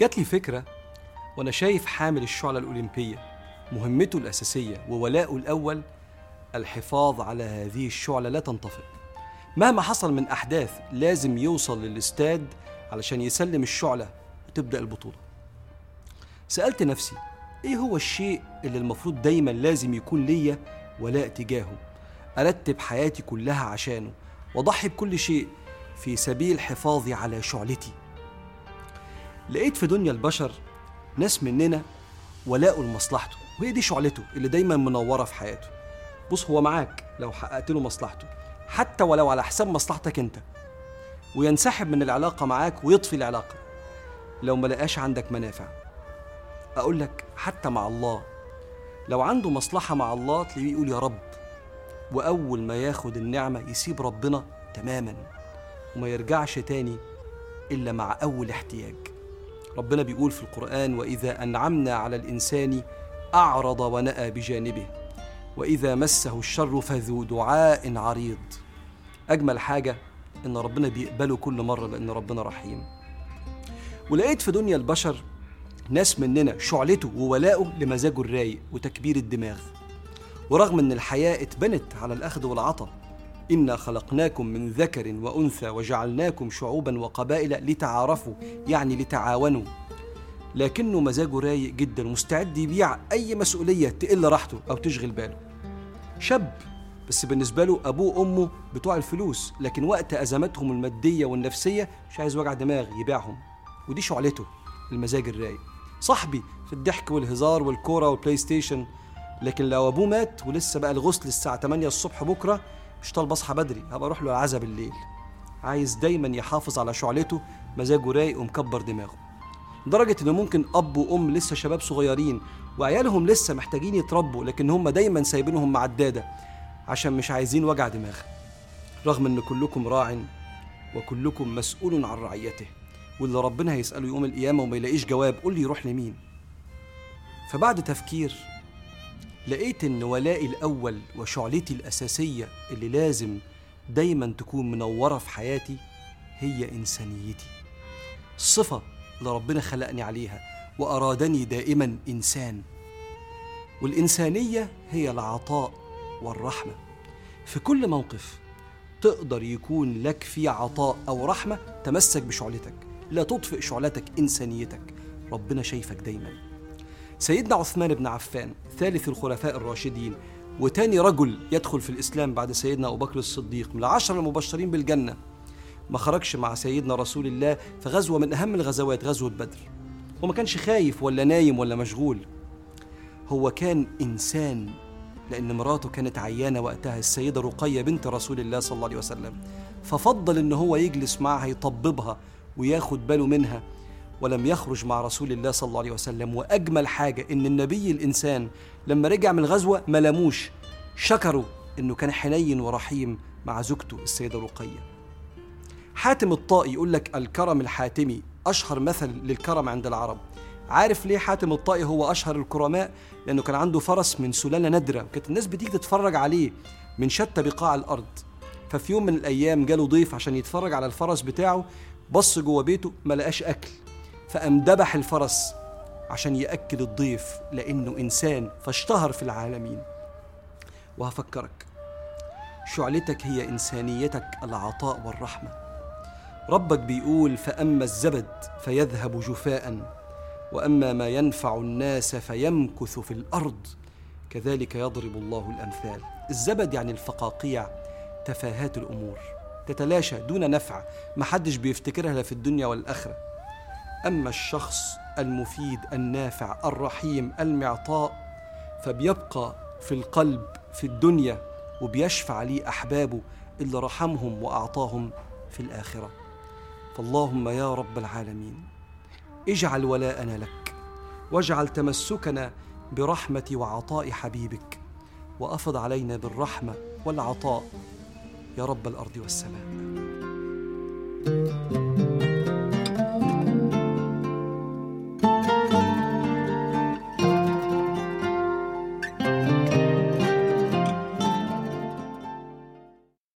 جات لي فكرة وأنا شايف حامل الشعلة الأولمبية مهمته الأساسية وولاؤه الأول الحفاظ على هذه الشعلة لا تنطفئ. مهما حصل من أحداث لازم يوصل للاستاد علشان يسلم الشعلة وتبدأ البطولة. سألت نفسي إيه هو الشيء اللي المفروض دايما لازم يكون ليا ولاء تجاهه؟ أرتب حياتي كلها عشانه وأضحي بكل شيء في سبيل حفاظي على شعلتي. لقيت في دنيا البشر ناس مننا ولاؤه لمصلحته. وهي دي شعلته اللي دايما منورة في حياته. بص هو معاك لو حققت له مصلحته حتى ولو على حساب مصلحتك انت وينسحب من العلاقة معاك ويطفي العلاقة لو ما لقاش عندك منافع. أقول لك حتى مع الله لو عنده مصلحة مع الله تلاقيه يقول يا رب وأول ما ياخد النعمة يسيب ربنا تماما وما يرجعش تاني إلا مع أول احتياج. ربنا بيقول في القرآن وإذا أنعمنا على الإنسان أعرض ونأى بجانبه وإذا مسه الشر فذو دعاء عريض. أجمل حاجة إن ربنا بيقبله كل مرة لأن ربنا رحيم. ولقيت في دنيا البشر ناس مننا شعلته وولاؤه لمزاجه الرايق وتكبير الدماغ. ورغم إن الحياة اتبنت على الأخذ والعطاء إنا خلقناكم من ذكر وأنثى وجعلناكم شعوبا وقبائل لتعارفوا يعني لتعاونوا. لكنه مزاجه رايق جدا مستعد يبيع أي مسؤولية تقل راحته أو تشغل باله. شاب بس بالنسبة له أبوه وأمه بتوع الفلوس لكن وقت ازماتهم المادية والنفسية مش عايز وجع دماغ يبيعهم. ودي شعلته المزاج الرايق. صاحبي في الضحك والهزار والكورة وال PlayStation لكن لو أبوه مات ولسه بقى الغسل الساعة 8 الصبح بكرة مش طالب اصحى بدري هبقى أروح له العزا بالليل. عايز دايما يحافظ على شعلته مزاجه رايق ومكبر دماغه. لدرجة إن ممكن أب وأم لسه شباب صغيرين وعيالهم لسه محتاجين يتربوا لكن هم دايما سايبينهم مع دادة عشان مش عايزين وجع دماغ. رغم إن كلكم راع وكلكم مسؤول عن رعيته. واللي ربنا هيسأله يوم القيامة وما يلاقيش جواب قول لي يروح لمين. فبعد تفكير لقيت إن ولائي الأول وشعلتي الأساسية اللي لازم دايما تكون منورة في حياتي هي إنسانيتي. الصفة اللي ربنا خلقني عليها وأرادني دائما إنسان. والإنسانية هي العطاء والرحمة. في كل موقف تقدر يكون لك فيه عطاء أو رحمة تمسك بشعلتك. لا تطفئ شعلتك إنسانيتك. ربنا شايفك دايما. سيدنا عثمان بن عفان ثالث الخلفاء الراشدين وتاني رجل يدخل في الإسلام بعد سيدنا أبو بكر الصديق من العشر المبشرين بالجنة. ما خرجش مع سيدنا رسول الله في غزوة من أهم الغزوات غزوة بدر. هو ما كانش خايف ولا نايم ولا مشغول. هو كان إنسان لأن مراته كانت عيانة وقتها السيدة رقية بنت رسول الله صلى الله عليه وسلم. ففضل إن هو يجلس معها يطببها وياخد باله منها. ولم يخرج مع رسول الله صلى الله عليه وسلم. وأجمل حاجة إن النبي الإنسان لما رجع من الغزوة ما لموش. شكروا إنه كان حنين ورحيم مع زوجته السيدة رقية. حاتم الطائي يقول لك الكرم الحاتمي أشهر مثل للكرم عند العرب. عارف ليه حاتم الطائي هو أشهر الكرماء؟ لأنه كان عنده فرس من سلالة نادرة وكانت الناس بتيجي تتفرج عليه من شتى بقاع الأرض. ففي يوم من الأيام جاله ضيف عشان يتفرج على الفرس بتاعه بص جوه بيته ما لقاش أكل. فقام ذبح الفرس عشان يأكل الضيف لأنه إنسان فاشتهر في العالمين. وهفكرك شعلتك هي إنسانيتك العطاء والرحمة. ربك بيقول فأما الزبد فيذهب جفاء وأما ما ينفع الناس فيمكث في الأرض. كذلك يضرب الله الأمثال. الزبد يعني الفقاقيع تفاهات الأمور. تتلاشى دون نفع. محدش بيفتكرها لا في الدنيا والآخرة. أما الشخص المفيد النافع الرحيم المعطاء فبيبقى في القلب في الدنيا وبيشفع ليه أحبابه اللي رحمهم وأعطاهم في الآخرة. فاللهم يا رب العالمين اجعل ولاءنا لك واجعل تمسكنا برحمة وعطاء حبيبك وأفض علينا بالرحمة والعطاء. يا رب الأرض والسماء.